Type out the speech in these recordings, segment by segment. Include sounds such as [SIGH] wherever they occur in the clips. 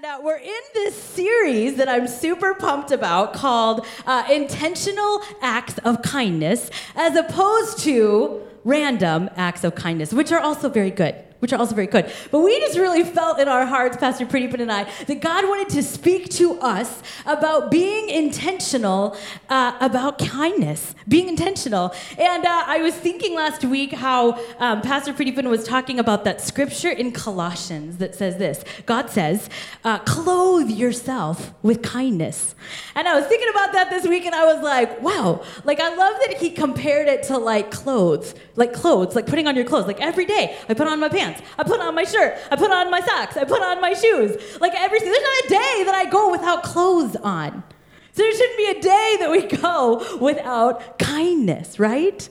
And uh, we're in this series that I'm super pumped about called uh, Intentional Acts of Kindness, as opposed to random acts of kindness, which are also very good which are also very good. But we just really felt in our hearts, Pastor Pradeepan and I, that God wanted to speak to us about being intentional uh, about kindness, being intentional. And uh, I was thinking last week how um, Pastor Pradeepan was talking about that scripture in Colossians that says this God says, uh, clothe yourself with kindness. And I was thinking about that this week and I was like, wow, like I love that he compared it to like clothes, like clothes, like putting on your clothes. Like every day I put on my pants pants. I put on my shirt. I put on my socks. I put on my shoes. Like every there's not a day that I go without clothes on. So there shouldn't be a day that we go without kindness, right?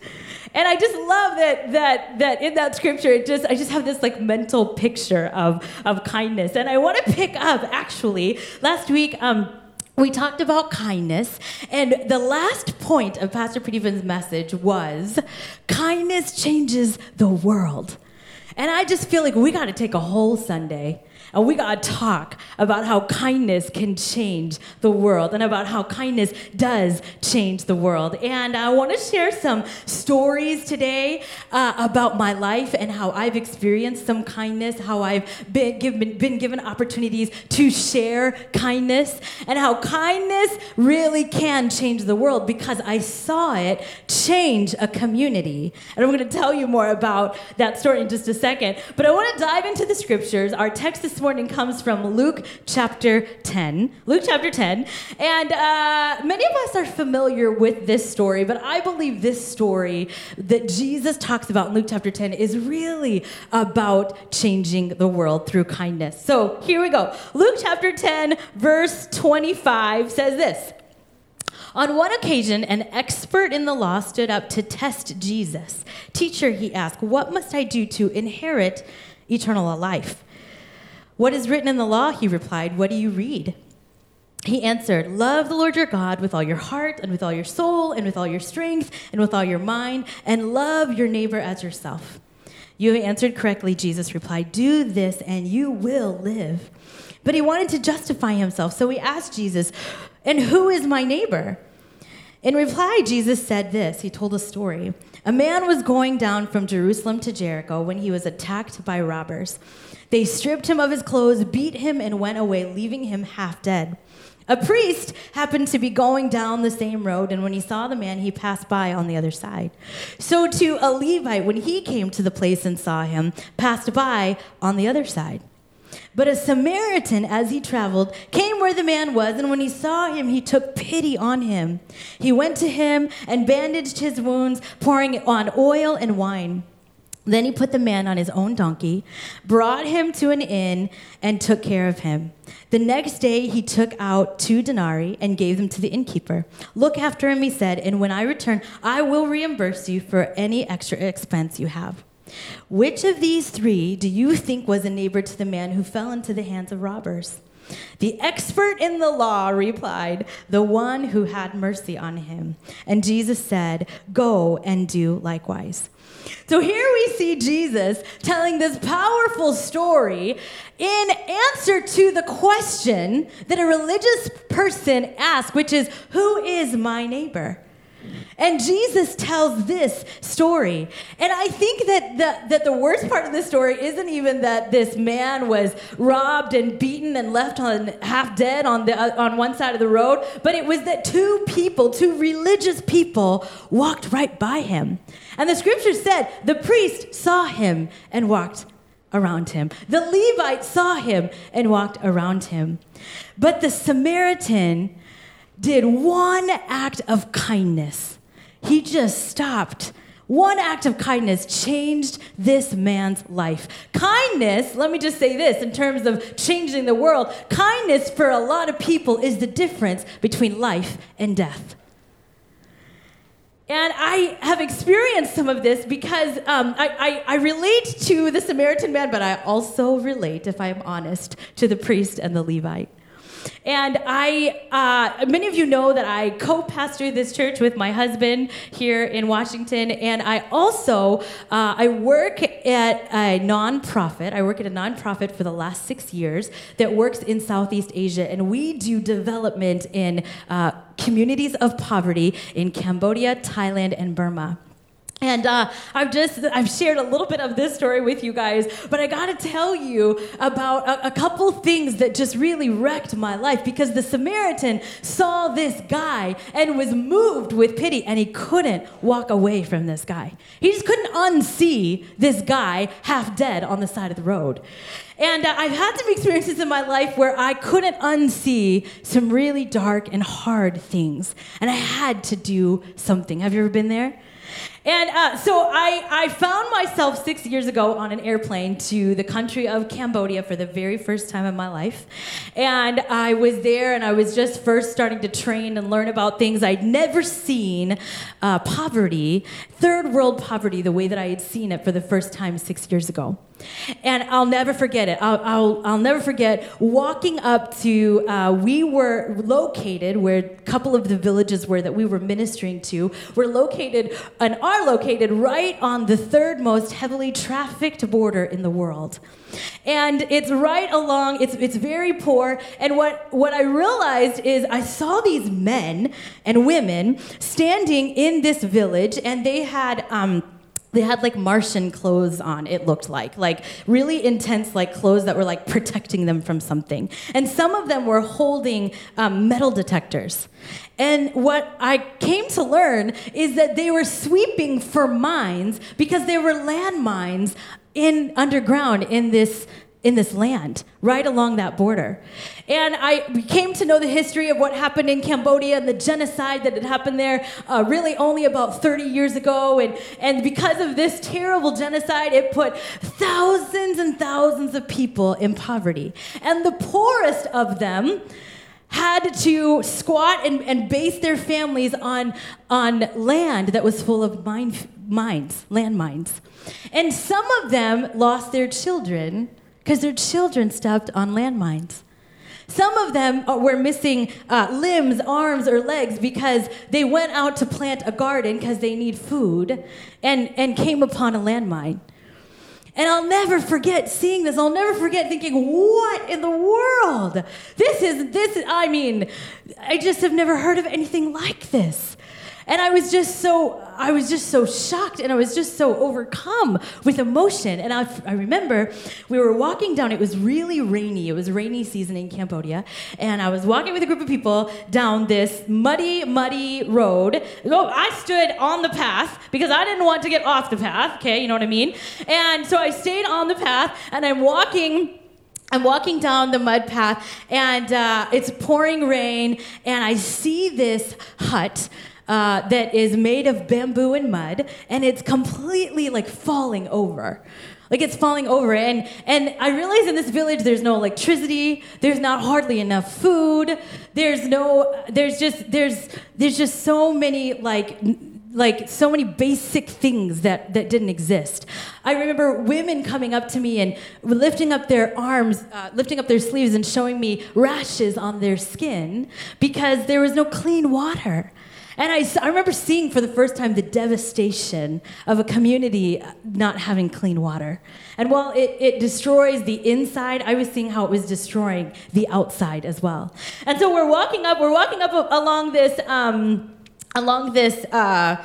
And I just love that that that in that scripture, it just I just have this like mental picture of of kindness. And I want to pick up actually last week. Um, we talked about kindness, and the last point of Pastor Pradeepan's message was kindness changes the world. And I just feel like we got to take a whole Sunday and we got to talk about how kindness can change the world and about how kindness does change the world. And I want to share some stories today uh, about my life and how I've experienced some kindness, how I've been given, been given opportunities to share kindness, and how kindness really can change the world because I saw it change a community. And I'm going to tell you more about that story in just a second. But I want to dive into the scriptures. Our text this morning comes from Luke chapter 10. Luke chapter 10. And uh, many of us are familiar with this story, but I believe this story that Jesus talks about in Luke chapter 10 is really about changing the world through kindness. So here we go. Luke chapter 10, verse 25 says this. On one occasion, an expert in the law stood up to test Jesus. Teacher, he asked, What must I do to inherit eternal life? What is written in the law? He replied. What do you read? He answered, Love the Lord your God with all your heart, and with all your soul, and with all your strength, and with all your mind, and love your neighbor as yourself. You have answered correctly, Jesus replied. Do this, and you will live. But he wanted to justify himself, so he asked Jesus, And who is my neighbor? In reply, Jesus said this He told a story. A man was going down from Jerusalem to Jericho when he was attacked by robbers. They stripped him of his clothes, beat him, and went away, leaving him half dead. A priest happened to be going down the same road, and when he saw the man, he passed by on the other side. So, too, a Levite, when he came to the place and saw him, passed by on the other side. But a Samaritan, as he traveled, came where the man was, and when he saw him, he took pity on him. He went to him and bandaged his wounds, pouring on oil and wine. Then he put the man on his own donkey, brought him to an inn, and took care of him. The next day he took out two denarii and gave them to the innkeeper. Look after him, he said, and when I return, I will reimburse you for any extra expense you have. Which of these three do you think was a neighbor to the man who fell into the hands of robbers? The expert in the law replied, The one who had mercy on him. And Jesus said, Go and do likewise. So here we see Jesus telling this powerful story in answer to the question that a religious person asked, which is, Who is my neighbor? And Jesus tells this story. And I think that the, that the worst part of the story isn't even that this man was robbed and beaten and left on half dead on, the, uh, on one side of the road, but it was that two people, two religious people, walked right by him. And the scripture said the priest saw him and walked around him. The Levite saw him and walked around him. But the Samaritan did one act of kindness he just stopped. One act of kindness changed this man's life. Kindness, let me just say this in terms of changing the world, kindness for a lot of people is the difference between life and death. And I have experienced some of this because um, I, I, I, relate to the Samaritan man, but I also relate, if I'm honest, to the priest and the Levite. And I, uh, many of you know that I co pastor this church with my husband here in Washington. And I also, uh, I work at a nonprofit. I work at a nonprofit for the last six years that works in Southeast Asia. And we do development in uh, communities of poverty in Cambodia, Thailand, and Burma. And uh, I've just I've shared a little bit of this story with you guys, but I got to tell you about a, a, couple things that just really wrecked my life because the Samaritan saw this guy and was moved with pity, and he couldn't walk away from this guy. He just couldn't unsee this guy half dead on the side of the road. And uh, I've had some experiences in my life where I couldn't unsee some really dark and hard things, and I had to do something. Have you ever been there? And uh, so I, I found myself six years ago on an airplane to the country of Cambodia for the very first time in my life. And I was there and I was just first starting to train and learn about things I'd never seen uh, poverty, third world poverty, the way that I had seen it for the first time six years ago. And I'll never forget it. I'll, I'll, I'll never forget walking up to, uh, we were located where a couple of the villages were that we were ministering to, were located and are located right on the third most heavily trafficked border in the world. And it's right along, it's, it's very poor. And what, what I realized is I saw these men and women standing in this village, and they had. Um, they had like Martian clothes on, it looked like. Like really intense, like clothes that were like protecting them from something. And some of them were holding um, metal detectors. And what I came to learn is that they were sweeping for mines because there were landmines in underground in this in this land, right along that border. And I came to know the history of what happened in Cambodia and the genocide that had happened there uh, really only about 30 years ago. And, and because of this terrible genocide, it put thousands and thousands of people in poverty. And the poorest of them had to squat and, and base their families on, on land that was full of mine, mines, landmines. And some of them lost their children because their children stepped on landmines. Some of them uh, were missing uh, limbs, arms, or legs because they went out to plant a garden because they need food and, and came upon a landmine. And I'll never forget seeing this. I'll never forget thinking, what in the world? This is, this, is, I mean, I just have never heard of anything like this. And I was just so, I was just so shocked and I was just so overcome with emotion. And I, I remember we were walking down, it was really rainy. It was rainy season in Cambodia. And I was walking with a group of people down this muddy, muddy road. Oh, I stood on the path because I didn't want to get off the path, okay, you know what I mean? And so I stayed on the path and I'm walking I'm walking down the mud path and uh, it's pouring rain, and I see this hut uh, that is made of bamboo and mud, and it's completely like falling over. Like it's falling over. And, and I realize in this village there's no electricity, there's not hardly enough food, there's no, there's just, there's, there's just so many like, like so many basic things that, that didn't exist. I remember women coming up to me and lifting up their arms, uh, lifting up their sleeves and showing me rashes on their skin because there was no clean water. And I, I remember seeing for the first time the devastation of a community not having clean water. And while it, it destroys the inside, I was seeing how it was destroying the outside as well. And so we're walking up, we're walking up along this. Um, along this uh,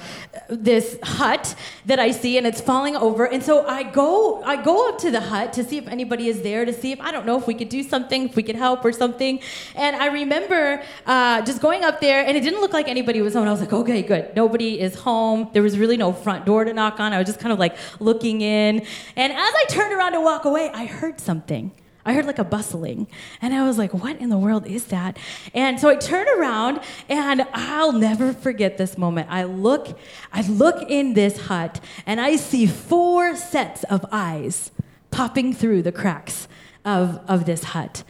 this hut that I see, and it's falling over. And so I go I go up to the hut to see if anybody is there, to see if I don't know if we could do something, if we could help or something. And I remember uh, just going up there, and it didn't look like anybody was home. I was like, okay, good, nobody is home. There was really no front door to knock on. I was just kind of like looking in, and as I turned around to walk away, I heard something. I heard like a bustling. And I was like, what in the world is that? And so I turn around and I'll never forget this moment. I look, I look in this hut and I see four sets of eyes popping through the cracks of, of this hut.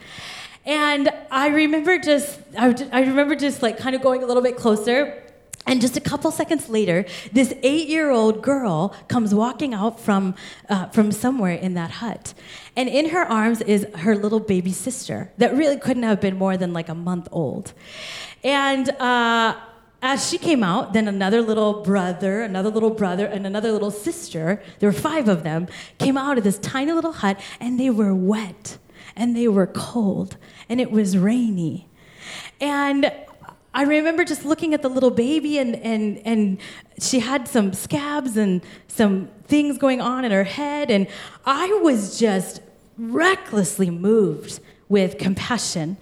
And I remember just, I, I remember just like kind of going a little bit closer And just a couple seconds later, this eight year old girl comes walking out from, uh, from somewhere in that hut. And in her arms is her little baby sister that really couldn't have been more than like a month old. And uh, as she came out, then another little brother, another little brother, and another little sister, there were five of them, came out of this tiny little hut and they were wet and they were cold and it was rainy. And I remember just looking at the little baby, and, and, and she had some scabs and some things going on in her head, and I was just recklessly moved with compassion.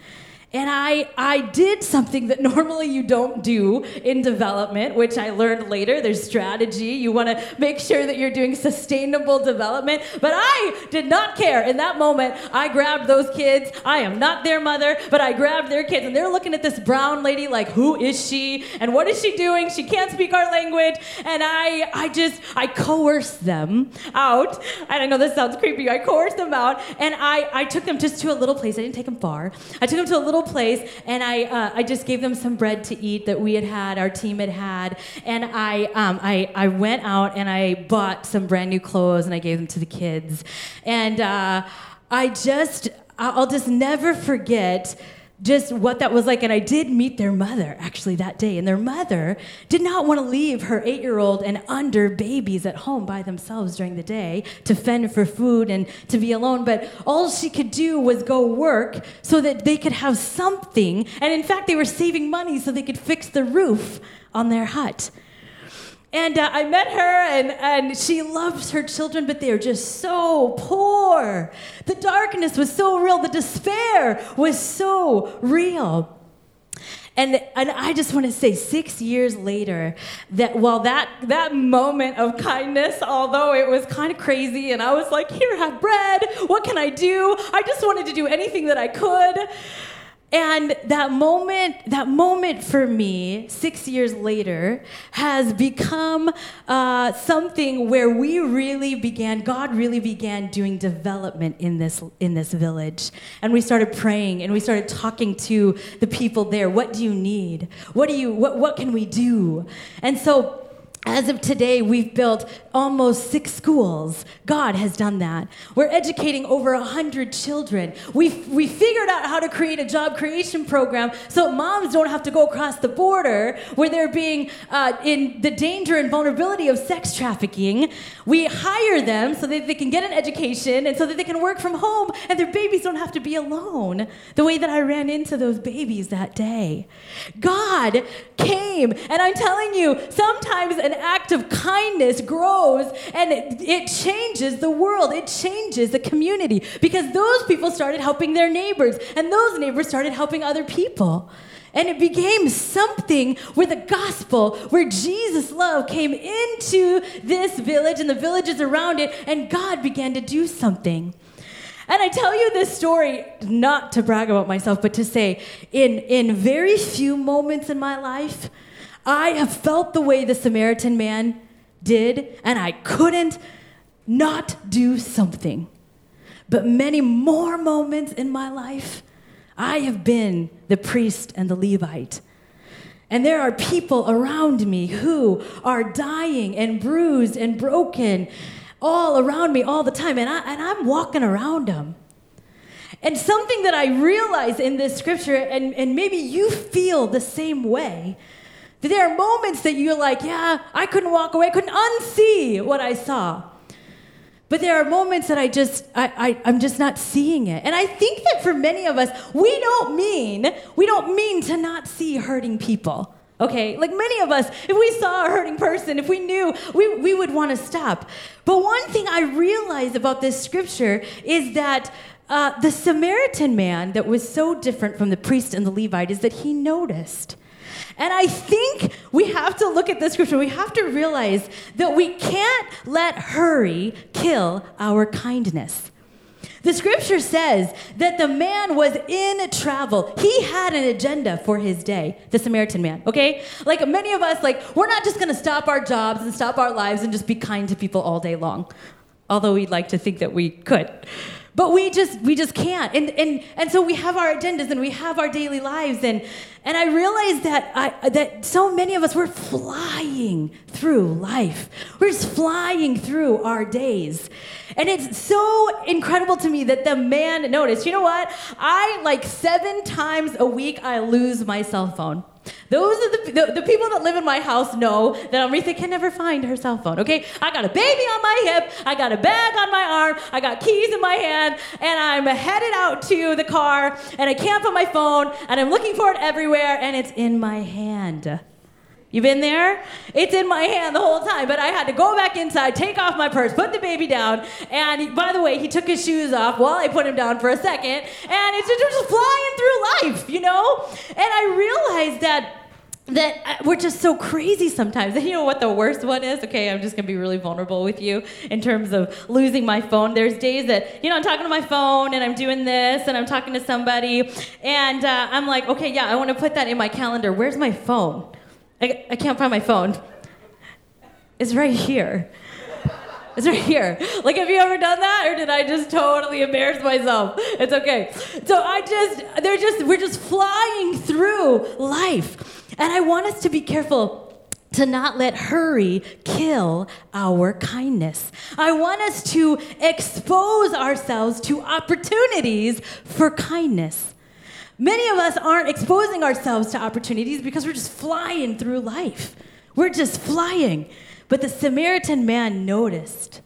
And I, I did something that [LAUGHS] normally you don't do in development, which I learned later. There's strategy. You want to make sure that you're doing sustainable development. But I did not care. In that moment, I grabbed those kids. I am not their mother, but I grabbed their kids. And they're looking at this brown lady like, who is she? And what is she doing? She can't speak our language. And I, I just, I coerced them out. And I know this sounds creepy. I coerced them out. And I, I took them just to a little place. I didn't take them far. I took them to a little place, and I, uh, I just gave them some bread to eat that we had had, our team had had, and I, um, I, I went out and I bought some brand new clothes and I gave them to the kids, and uh, I just, I'll just never forget just what that was like. And I did meet their mother actually that day. And their mother did not want to leave her eight year old and under babies at home by themselves during the day to fend for food and to be alone. But all she could do was go work so that they could have something. And in fact, they were saving money so they could fix the roof on their hut. And uh, I met her, and, and she loves her children, but they are just so poor. The darkness was so real, the despair was so real. And, and I just want to say, six years later, that while that, that moment of kindness, although it was kind of crazy, and I was like, here, have bread, what can I do? I just wanted to do anything that I could. And that moment, that moment for me, six years later, has become uh, something where we really began. God really began doing development in this in this village, and we started praying and we started talking to the people there. What do you need? What do you? What what can we do? And so as of today, we've built almost six schools. God has done that. We're educating over 100 children. We've, we figured out how to create a job creation program so moms don't have to go across the border where they're being uh, in the danger and vulnerability of sex trafficking. We hire them so that they can get an education and so that they can work from home and their babies don't have to be alone the way that I ran into those babies that day. God came, and I'm telling you, sometimes an act of kindness grows and it, it changes the world, it changes the community because those people started helping their neighbors and those neighbors started helping other people. And it became something where the gospel, where Jesus' love came into this village and the villages around it, and God began to do something. And I tell you this story not to brag about myself, but to say, in, in very few moments in my life, I have felt the way the Samaritan man did, and I couldn't not do something. But many more moments in my life, I have been the priest and the Levite. And there are people around me who are dying and bruised and broken all around me all the time. And, I, and I'm walking around them. And something that I realize in this scripture, and, and maybe you feel the same way, there are moments that you're like, yeah, I couldn't walk away, I couldn't unsee what I saw. But there are moments that I just, I, I, I'm just not seeing it. And I think that for many of us, we don't mean, we don't mean to not see hurting people. Okay, like many of us, if we saw a hurting person, if we knew, we, we would want to stop. But one thing I realize about this scripture is that uh, the Samaritan man that was so different from the priest and the Levite is that he noticed. And I think we have to look at this scripture. We have to realize that we can't let hurry kill our kindness. The scripture says that the man was in travel. He had an agenda for his day, the Samaritan man, okay? Like many of us, like, we're not just gonna stop our jobs and stop our lives and just be kind to people all day long, although we'd like to think that we could. but we just we just can't. And and and so we have our agendas and we have our daily lives. And and i realized that i that so many of us we're flying through life. We're just flying through our days. And it's so incredible to me that the man noticed you know what? I like seven times a week i lose my cell phone those are the, the, the, people that live in my house know that Amrita can never find her cell phone, okay? I got a baby on my hip, I got a bag on my arm, I got keys in my hand, and I'm headed out to the car, and I can't put my phone, and I'm looking for it everywhere, and it's in my hand. You been there? It's in my hand the whole time, but I had to go back inside, take off my purse, put the baby down, and he, by the way, he took his shoes off while I put him down for a second, and it's just, flying through life, you know? And I realized that that uh, we're just so crazy sometimes. And [LAUGHS] you know what the worst one is? Okay, I'm just gonna be really vulnerable with you in terms of losing my phone. There's days that, you know, I'm talking to my phone and I'm doing this and I'm talking to somebody and uh, I'm like, okay, yeah, I wanna put that in my calendar. Where's my phone? I, I can't find my phone. It's right here. It's right here. Like, have you ever done that, or did I just totally embarrass myself? It's okay. So I just, they're just, we're just flying through life. And I want us to be careful to not let hurry kill our kindness. I want us to expose ourselves to opportunities for kindness. Many of us aren't exposing ourselves to opportunities because we're just flying through life. We're just flying. But the Samaritan man noticed.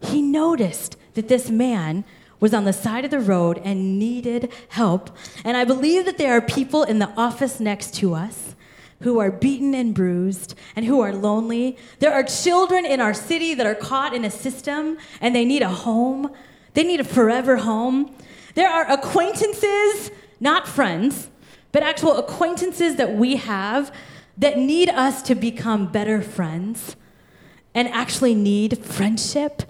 He noticed that this man was on the side of the road and needed help. And I believe that there are people in the office next to us who are beaten and bruised and who are lonely. There are children in our city that are caught in a system and they need a home. They need a forever home. There are acquaintances, not friends, but actual acquaintances that we have that need us to become better friends and actually need friendship.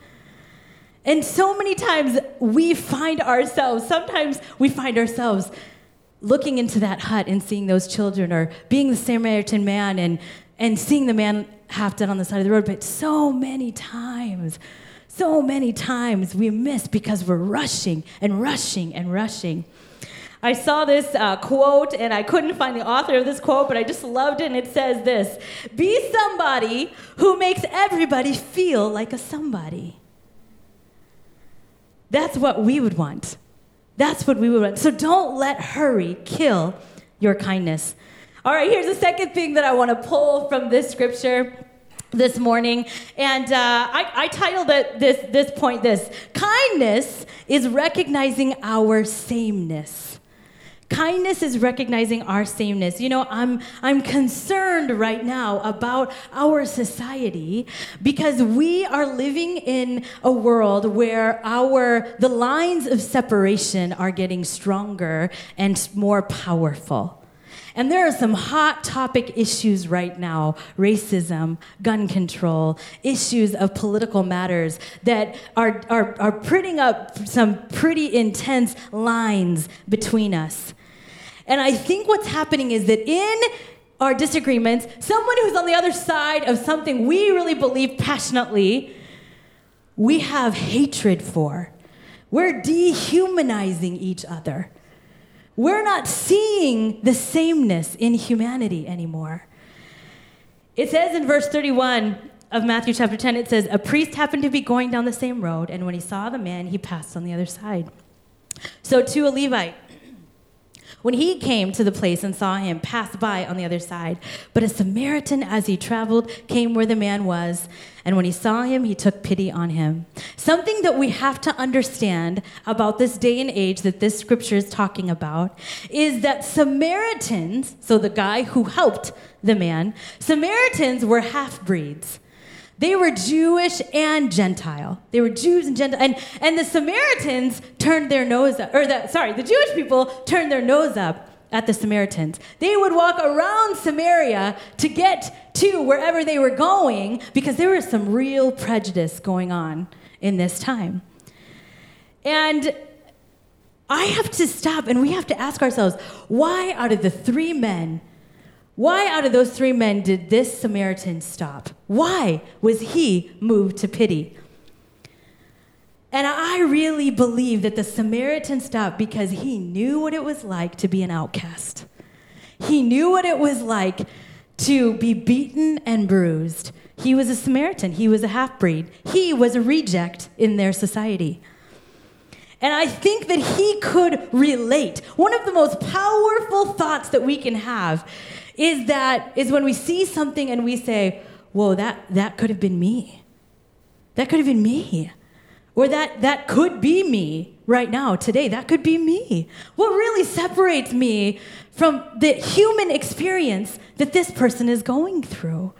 And so many times we find ourselves, sometimes we find ourselves looking into that hut and seeing those children or being the Samaritan man and, and seeing the man half dead on the side of the road. But so many times, so many times we miss because we're rushing and rushing and rushing. I saw this uh, quote and I couldn't find the author of this quote, but I just loved it. And it says this Be somebody who makes everybody feel like a somebody. That's what we would want. That's what we would want. So don't let hurry kill your kindness. All right, here's the second thing that I want to pull from this scripture this morning, and uh, I, I, titled it this this point this kindness is recognizing our sameness. Kindness is recognizing our sameness. You know, I'm, I'm concerned right now about our society because we are living in a world where our, the lines of separation are getting stronger and more powerful. And there are some hot topic issues right now racism, gun control, issues of political matters that are, are, are putting up some pretty intense lines between us. And I think what's happening is that in our disagreements, someone who's on the other side of something we really believe passionately, we have hatred for. We're dehumanizing each other. We're not seeing the sameness in humanity anymore. It says in verse 31 of Matthew chapter 10, it says, A priest happened to be going down the same road, and when he saw the man, he passed on the other side. So, to a Levite, when he came to the place and saw him, pass by on the other side. But a Samaritan, as he traveled, came where the man was, and when he saw him, he took pity on him. Something that we have to understand about this day and age that this scripture is talking about is that Samaritans, so the guy who helped the man, Samaritans were half breeds. They were Jewish and Gentile. They were Jews and Gentile. And, and the Samaritans turned their nose up, or the, sorry, the Jewish people turned their nose up at the Samaritans. They would walk around Samaria to get to wherever they were going because there was some real prejudice going on in this time. And I have to stop and we have to ask ourselves why, out of the three men why, out of those three men, did this Samaritan stop? Why was he moved to pity? And I really believe that the Samaritan stopped because he knew what it was like to be an outcast. He knew what it was like to be beaten and bruised. He was a Samaritan, he was a half breed, he was a reject in their society. And I think that he could relate. One of the most powerful thoughts that we can have is that is when we see something and we say, "Whoa, that that could have been me. That could have been me." Or that that could be me right now today. That could be me. What really separates me from the human experience that this person is going through?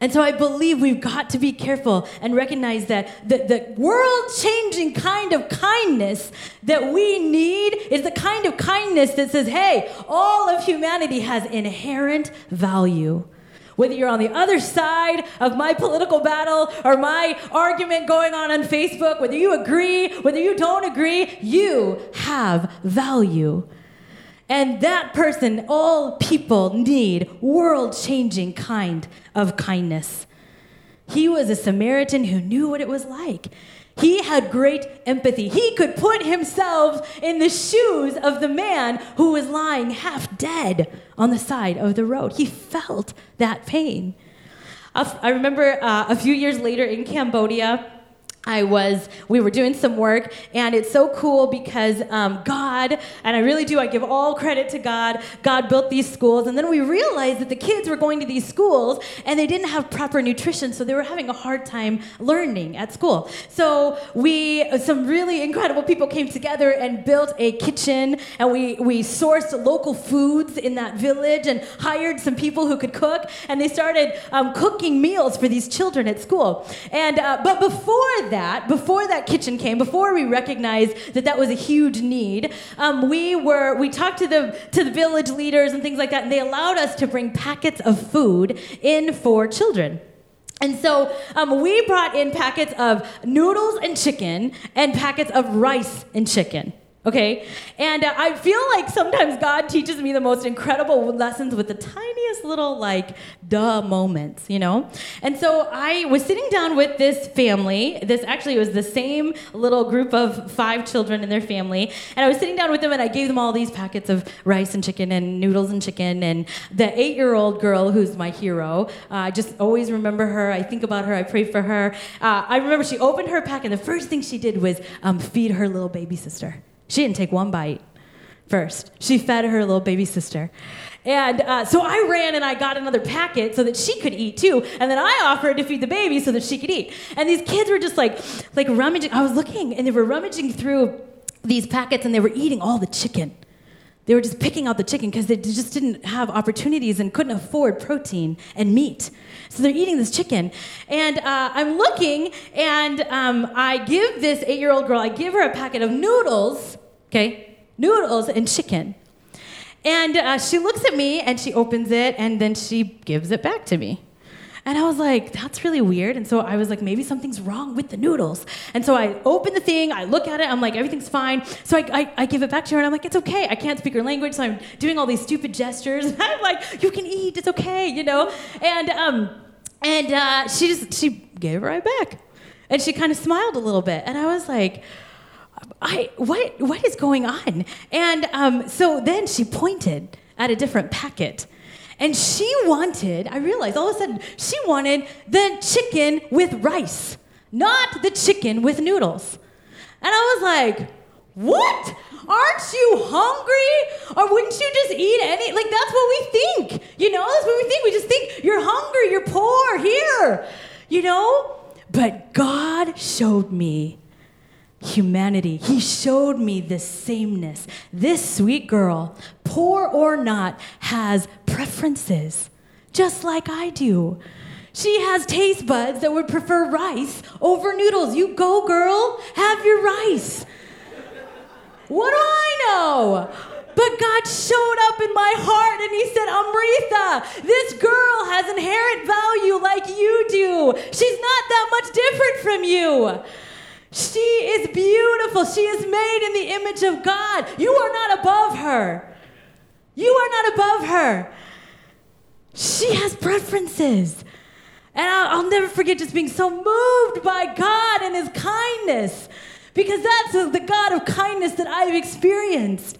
And so I believe we've got to be careful and recognize that the, the world changing kind of kindness that we need is the kind of kindness that says, hey, all of humanity has inherent value. Whether you're on the other side of my political battle or my argument going on on Facebook, whether you agree, whether you don't agree, you have value. And that person, all people need world changing kind of kindness. He was a Samaritan who knew what it was like. He had great empathy. He could put himself in the shoes of the man who was lying half dead on the side of the road. He felt that pain. I remember uh, a few years later in Cambodia, I was, we were doing some work, and it's so cool because um, God, and I really do, I give all credit to God. God built these schools, and then we realized that the kids were going to these schools and they didn't have proper nutrition, so they were having a hard time learning at school. So we, some really incredible people came together and built a kitchen, and we, we sourced local foods in that village and hired some people who could cook, and they started um, cooking meals for these children at school. And, uh, but before that, before that kitchen came, before we recognized that that was a huge need, um, we were we talked to the to the village leaders and things like that, and they allowed us to bring packets of food in for children. And so um, we brought in packets of noodles and chicken and packets of rice and chicken okay? And uh, I feel like sometimes God teaches me the most incredible lessons with the tiniest little, like, duh moments, you know? And so I was sitting down with this family. This actually was the same little group of five children and their family. And I was sitting down with them and I gave them all these packets of rice and chicken and noodles and chicken. And the eight year old girl, who's my hero, uh, I just always remember her. I think about her. I pray for her. Uh, I remember she opened her pack and the first thing she did was um, feed her little baby sister. She didn't take one bite first. She fed her little baby sister. And uh, so I ran and I got another packet so that she could eat too. And then I offered to feed the baby so that she could eat. And these kids were just like, like rummaging. I was looking and they were rummaging through these packets and they were eating all the chicken. They were just picking out the chicken because they just didn't have opportunities and couldn't afford protein and meat. So they're eating this chicken. And uh, I'm looking and um, I give this eight year old girl, I give her a packet of noodles okay? Noodles and chicken. And uh, she looks at me and she opens it and then she gives it back to me. And I was like, that's really weird. And so I was like, maybe something's wrong with the noodles. And so I open the thing, I look at it, I'm like, everything's fine. So I, I, I give it back to her and I'm like, it's okay. I can't speak her language, so I'm doing all these stupid gestures. And [LAUGHS] I'm like, you can eat, it's okay, you know? And, um, and uh, she just, she gave it right back. And she kind of smiled a little bit. And I was like, I, what, what is going on? And um, so then she pointed at a different packet. And she wanted, I realized all of a sudden, she wanted the chicken with rice, not the chicken with noodles. And I was like, what? Aren't you hungry? Or wouldn't you just eat any? Like, that's what we think. You know, that's what we think. We just think, you're hungry, you're poor, here. You know? But God showed me humanity. He showed me this sameness. This sweet girl, poor or not, has preferences, just like I do. She has taste buds that would prefer rice over noodles. You go, girl, have your rice. What do I know? But God showed up in my heart and He said, Amrita, this girl has inherent value like you do. She's not that much different from you. She is beautiful. She is made in the image of God. You are not above her. You are not above her. She has preferences. And I'll, I'll never forget just being so moved by God and His kindness because that's the God of kindness that I've experienced.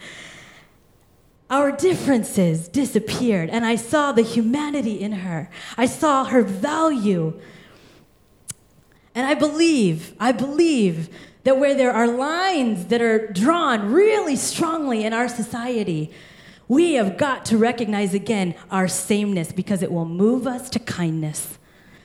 Our differences disappeared, and I saw the humanity in her. I saw her value. And I believe, I believe that where there are lines that are drawn really strongly in our society, we have got to recognize again our sameness because it will move us to kindness.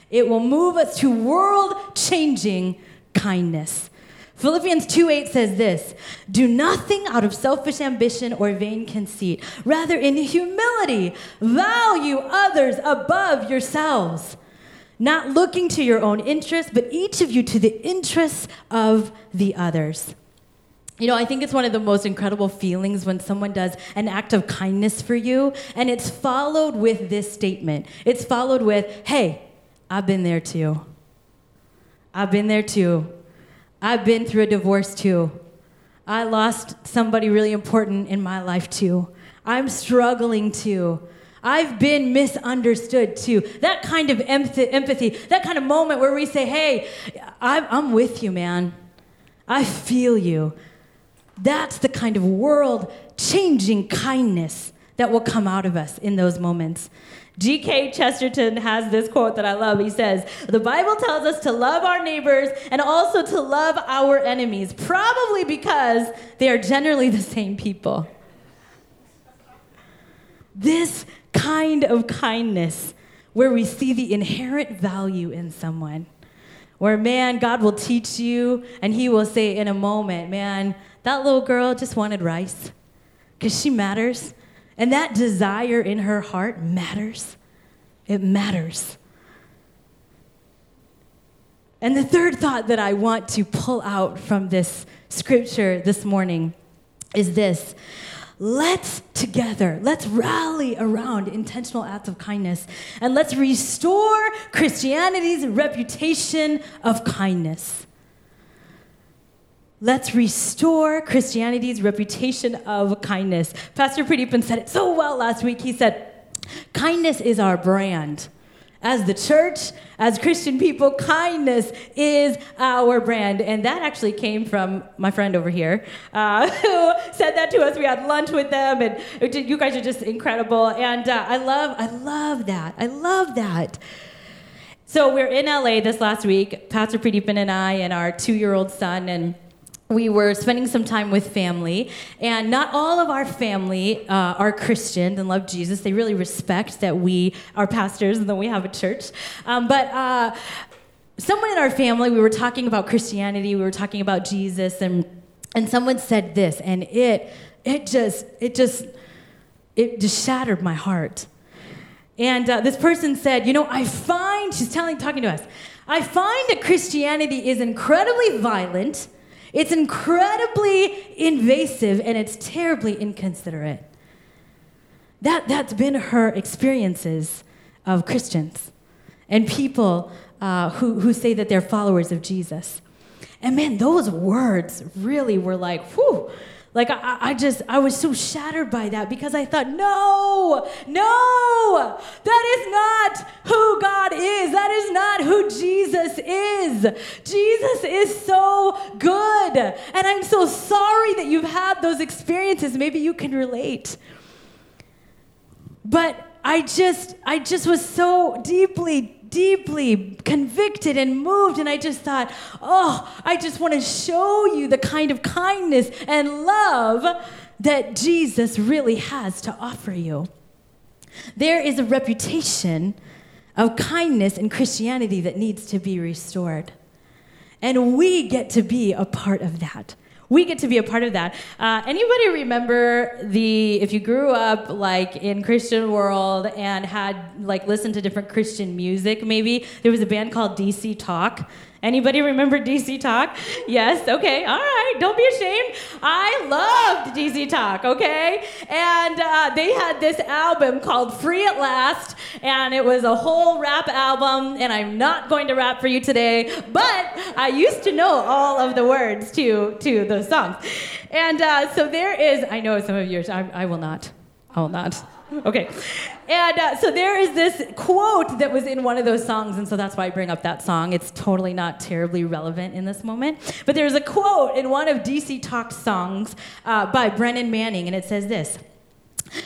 It will move us to world changing kindness. Philippians 2:8 says this, "Do nothing out of selfish ambition or vain conceit. Rather in humility value others above yourselves." Not looking to your own interests, but each of you to the interests of the others. You know, I think it's one of the most incredible feelings when someone does an act of kindness for you, and it's followed with this statement. It's followed with, hey, I've been there too. I've been there too. I've been through a divorce too. I lost somebody really important in my life too. I'm struggling too. I've been misunderstood too. That kind of empathy, that kind of moment where we say, hey, I'm with you, man. I feel you. That's the kind of world changing kindness that will come out of us in those moments. G.K. Chesterton has this quote that I love. He says, The Bible tells us to love our neighbors and also to love our enemies, probably because they are generally the same people. This kind of kindness where we see the inherent value in someone. Where, man, God will teach you and He will say in a moment, man, that little girl just wanted rice because she matters. And that desire in her heart matters. It matters. And the third thought that I want to pull out from this scripture this morning is this let's together, let's rally around intentional acts of kindness and let's restore Christianity's reputation of kindness. Let's restore Christianity's reputation of kindness. Pastor Pradeepan said it so well last week. He said, Kindness is our brand. As the church, as Christian people, kindness is our brand. And that actually came from my friend over here uh, [LAUGHS] who said that to us. We had lunch with them, and you guys are just incredible. And uh, I love, I love that. I love that. So we're in LA this last week, Pastor Pradeepan and I, and our two year old son, and we were spending some time with family, and not all of our family uh, are Christians and love Jesus. They really respect that we are pastors and that we have a church. Um, but uh, someone in our family, we were talking about Christianity, we were talking about Jesus, and and someone said this, and it it just it just it just shattered my heart. And uh, this person said, you know, I find she's telling talking to us, I find that Christianity is incredibly violent it's incredibly invasive and it's terribly inconsiderate. That, that's been her experiences of Christians and people uh, who, who say that they're followers of Jesus. And man, those words really were like, whew, like, I, I just, I was so shattered by that because I thought, no, no, that is not who God is. That is not who Jesus is. Jesus is so good. And I'm so sorry that you've had those experiences. Maybe you can relate. But I just, I just was so deeply deeply convicted and moved. And I just thought, oh, I just want to show you the kind of kindness and love that Jesus really has to offer you. There is a reputation of kindness in Christianity that needs to be restored. And we get to be a part of that we get to be a part of that. Uh, anybody remember the if you grew up like in Christian world and had like listened to different Christian music? Maybe there was a band called DC Talk. Anybody remember DC Talk? Yes, okay, all right, don't be ashamed. I loved DC Talk, okay? And uh, they had this album called Free at Last, and it was a whole rap album, and I'm not going to rap for you today, but I used to know all of the words to, to those songs. And uh, so there is, I know some of yours, I, I will not. I will not. Okay. And uh, so there is this quote that was in one of those songs, and so that's why I bring up that song. It's totally not terribly relevant in this moment. But there's a quote in one of DC Talk's songs uh, by Brennan Manning, and it says this.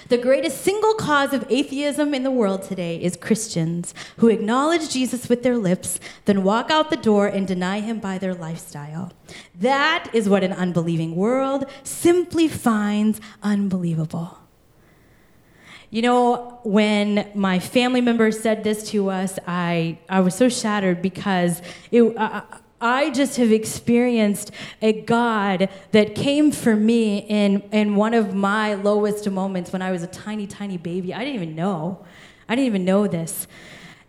The greatest single cause of atheism in the world today is Christians who acknowledge Jesus with their lips, then walk out the door and deny him by their lifestyle. That is what an unbelieving world simply finds unbelievable. You know, when my family members said this to us, I, I was so shattered because it, uh, I just have experienced a God that came for me in, in one of my lowest moments when I was a tiny, tiny baby. I didn't even know. I didn't even know this.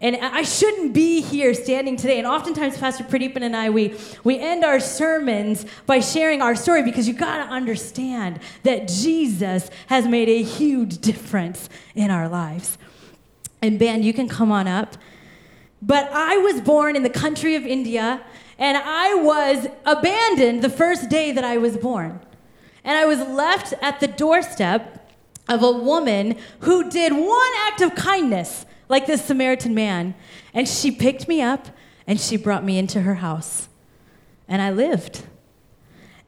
And I shouldn't be here standing today. And oftentimes, Pastor Pradeepan and I, we, we end our sermons by sharing our story because you got to understand that Jesus has made a huge difference in our lives. And, Ben, you can come on up. But I was born in the country of India and I was abandoned the first day that I was born. And I was left at the doorstep of a woman who did one act of kindness, like this Samaritan man. And she picked me up and she brought me into her house. And I lived.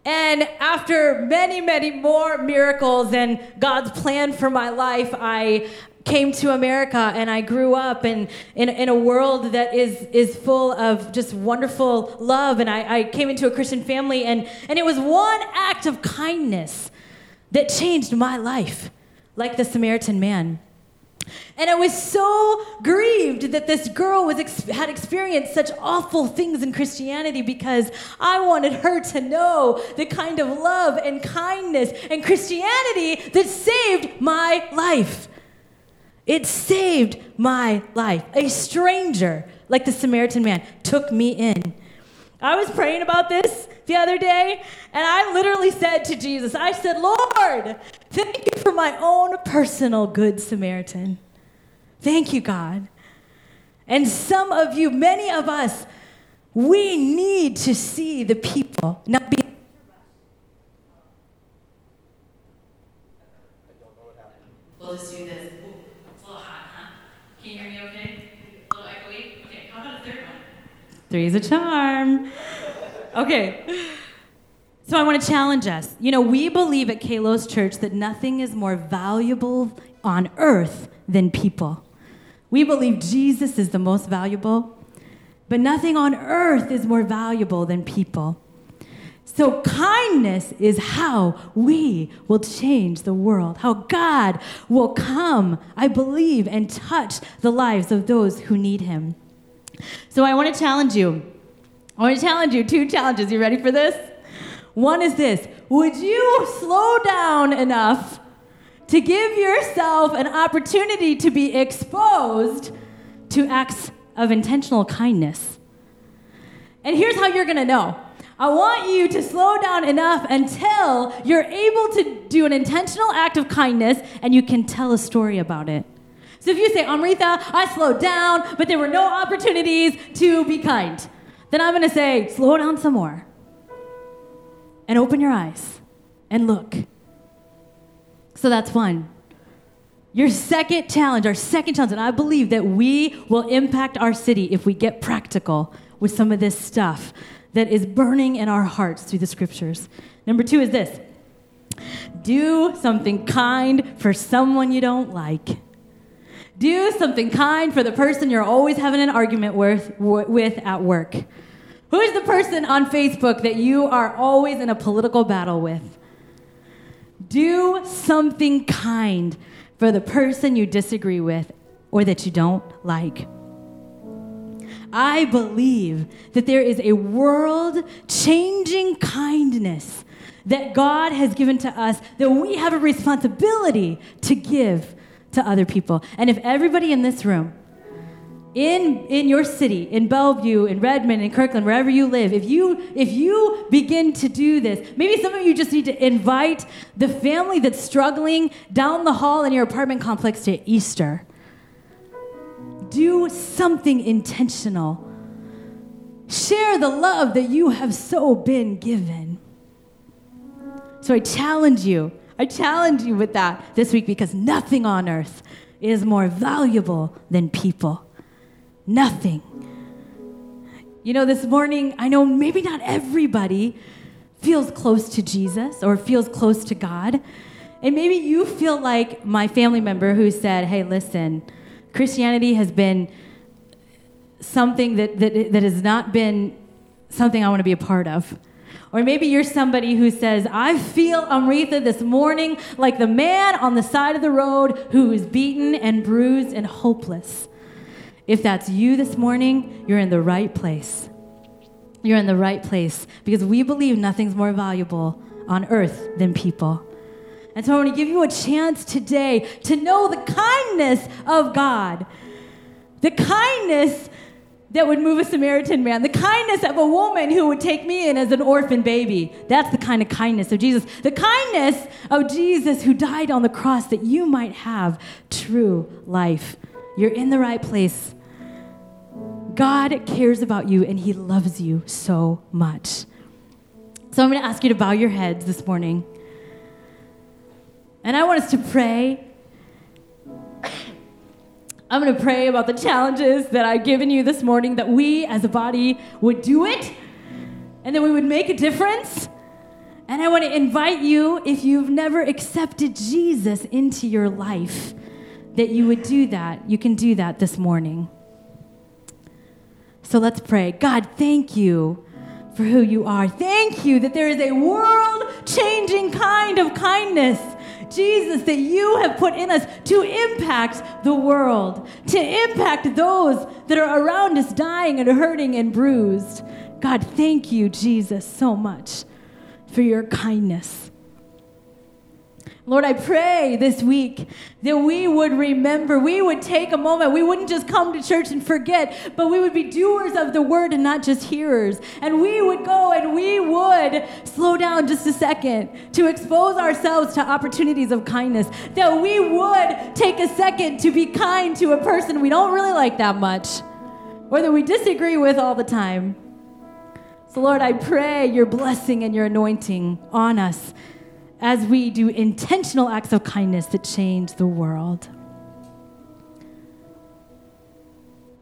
And after many, many more miracles and God's plan for my life, I came to America and I grew up in, in, in, a world that is, is full of just wonderful love. And I, I came into a Christian family, and, and it was one act of kindness that changed my life, like the Samaritan man. And I was so grieved that this girl was ex- had experienced such awful things in Christianity because I wanted her to know the kind of love and kindness and Christianity that saved my life. It saved my life. A stranger, like the Samaritan man, took me in. I was praying about this the other day, and I literally said to Jesus, I said, Lord, thank you for my own personal good Samaritan. Thank you, God. And some of you, many of us, we need to see the people, not be. Three's a charm. Okay. So I want to challenge us. You know, we believe at Kalos Church that nothing is more valuable on earth than people. We believe Jesus is the most valuable, but nothing on earth is more valuable than people. So, kindness is how we will change the world, how God will come, I believe, and touch the lives of those who need Him. So I want to challenge you. I want to challenge you. Two challenges. You ready for this? One is this Would you slow down enough to give yourself an opportunity to be exposed to acts of intentional kindness? And here's how you're going to know. I want you to slow down enough until you're able to do an intentional act of kindness and you can tell a story about it. So if you say, Amrita, I slowed down, but there were no opportunities to be kind, then I'm going to say, slow down some more. And open your eyes and look. So that's one. Your second challenge, our second challenge, and I believe that we will impact our city if we get practical with some of this stuff that is burning in our hearts through the scriptures. Number two is this do something kind for someone you don't like. Do something kind for the person you're always having an argument with, with at work. Who is the person on Facebook that you are always in a political battle with? Do something kind for the person you disagree with or that you don't like. I believe that there is a world changing kindness that God has given to us that we have a responsibility to give to other people. And if everybody in this room, in, in your city, in Bellevue, in Redmond, in Kirkland, wherever you live, if you, if you begin to do this, maybe some of you just need to invite the family that's struggling down the hall in your apartment complex to Easter. Do something intentional. Share the love that you have so been given. So I challenge you I challenge you with that this week because nothing on earth is more valuable than people. Nothing. You know, this morning, I know maybe not everybody feels close to Jesus or feels close to God. And maybe you feel like my family member who said, hey, listen, Christianity has been something that, that, that has not been something I want to be a part of. Or maybe you're somebody who says, I feel Amrita this morning like the man on the side of the road who is beaten and bruised and hopeless. If that's you this morning, you're in the right place. You're in the right place because we believe nothing's more valuable on earth than people. And so I want to give you a chance today to know the kindness of God. The kindness that would move a Samaritan man, the kindness of a woman who would take me in as an orphan baby. That's the kind of kindness of Jesus. The kindness of Jesus who died on the cross that you might have true life. You're in the right place. God cares about you and He loves you so much. So I'm going to ask you to bow your heads this morning. And I want us to pray. I'm going to pray about the challenges that I've given you this morning, that we as a body would do it and that we would make a difference. And I want to invite you, if you've never accepted Jesus into your life, that you would do that. You can do that this morning. So let's pray. God, thank you for who you are. Thank you that there is a world changing kind of kindness Jesus, that you have put in us to impact the world, to impact those that are around us dying and hurting and bruised. God, thank you, Jesus, so much for your kindness. Lord, I pray this week that we would remember, we would take a moment, we wouldn't just come to church and forget, but we would be doers of the word and not just hearers. And we would go and we would slow down just a second to expose ourselves to opportunities of kindness, that we would take a second to be kind to a person we don't really like that much or that we disagree with all the time. So, Lord, I pray your blessing and your anointing on us as we do intentional acts of kindness that change the world.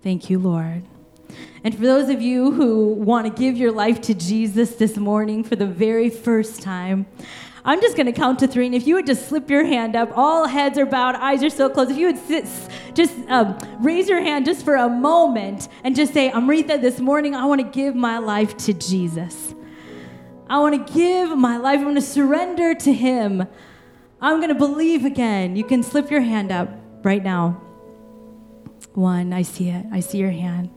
Thank you, Lord. And for those of you who want to give your life to Jesus this morning for the very first time, I'm just going to count to three. And if you would just slip your hand up, all heads are bowed, eyes are still closed. If you would sit, just um, raise your hand just for a moment and just say, Amrita, this morning I want to give my life to Jesus. I want to give my life. I'm going to surrender to Him. I'm going to believe again. You can slip your hand up right now. One, I see it. I see your hand.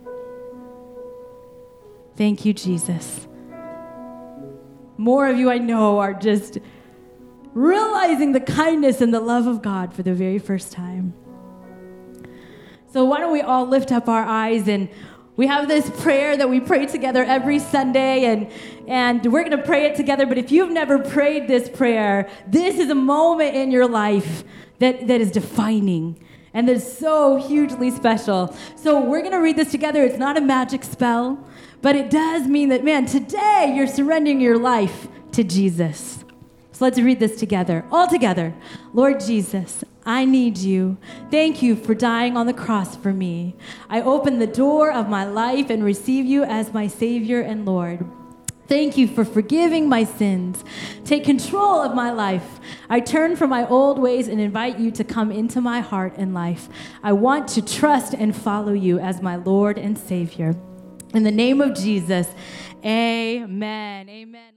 Thank you, Jesus. More of you I know are just realizing the kindness and the love of God for the very first time. So, why don't we all lift up our eyes and we have this prayer that we pray together every Sunday, and, and we're going to pray it together. But if you've never prayed this prayer, this is a moment in your life that, that is defining and that is so hugely special. So we're going to read this together. It's not a magic spell, but it does mean that, man, today you're surrendering your life to Jesus. So let's read this together, all together. Lord Jesus, I need you. Thank you for dying on the cross for me. I open the door of my life and receive you as my Savior and Lord. Thank you for forgiving my sins. Take control of my life. I turn from my old ways and invite you to come into my heart and life. I want to trust and follow you as my Lord and Savior. In the name of Jesus, amen. Amen.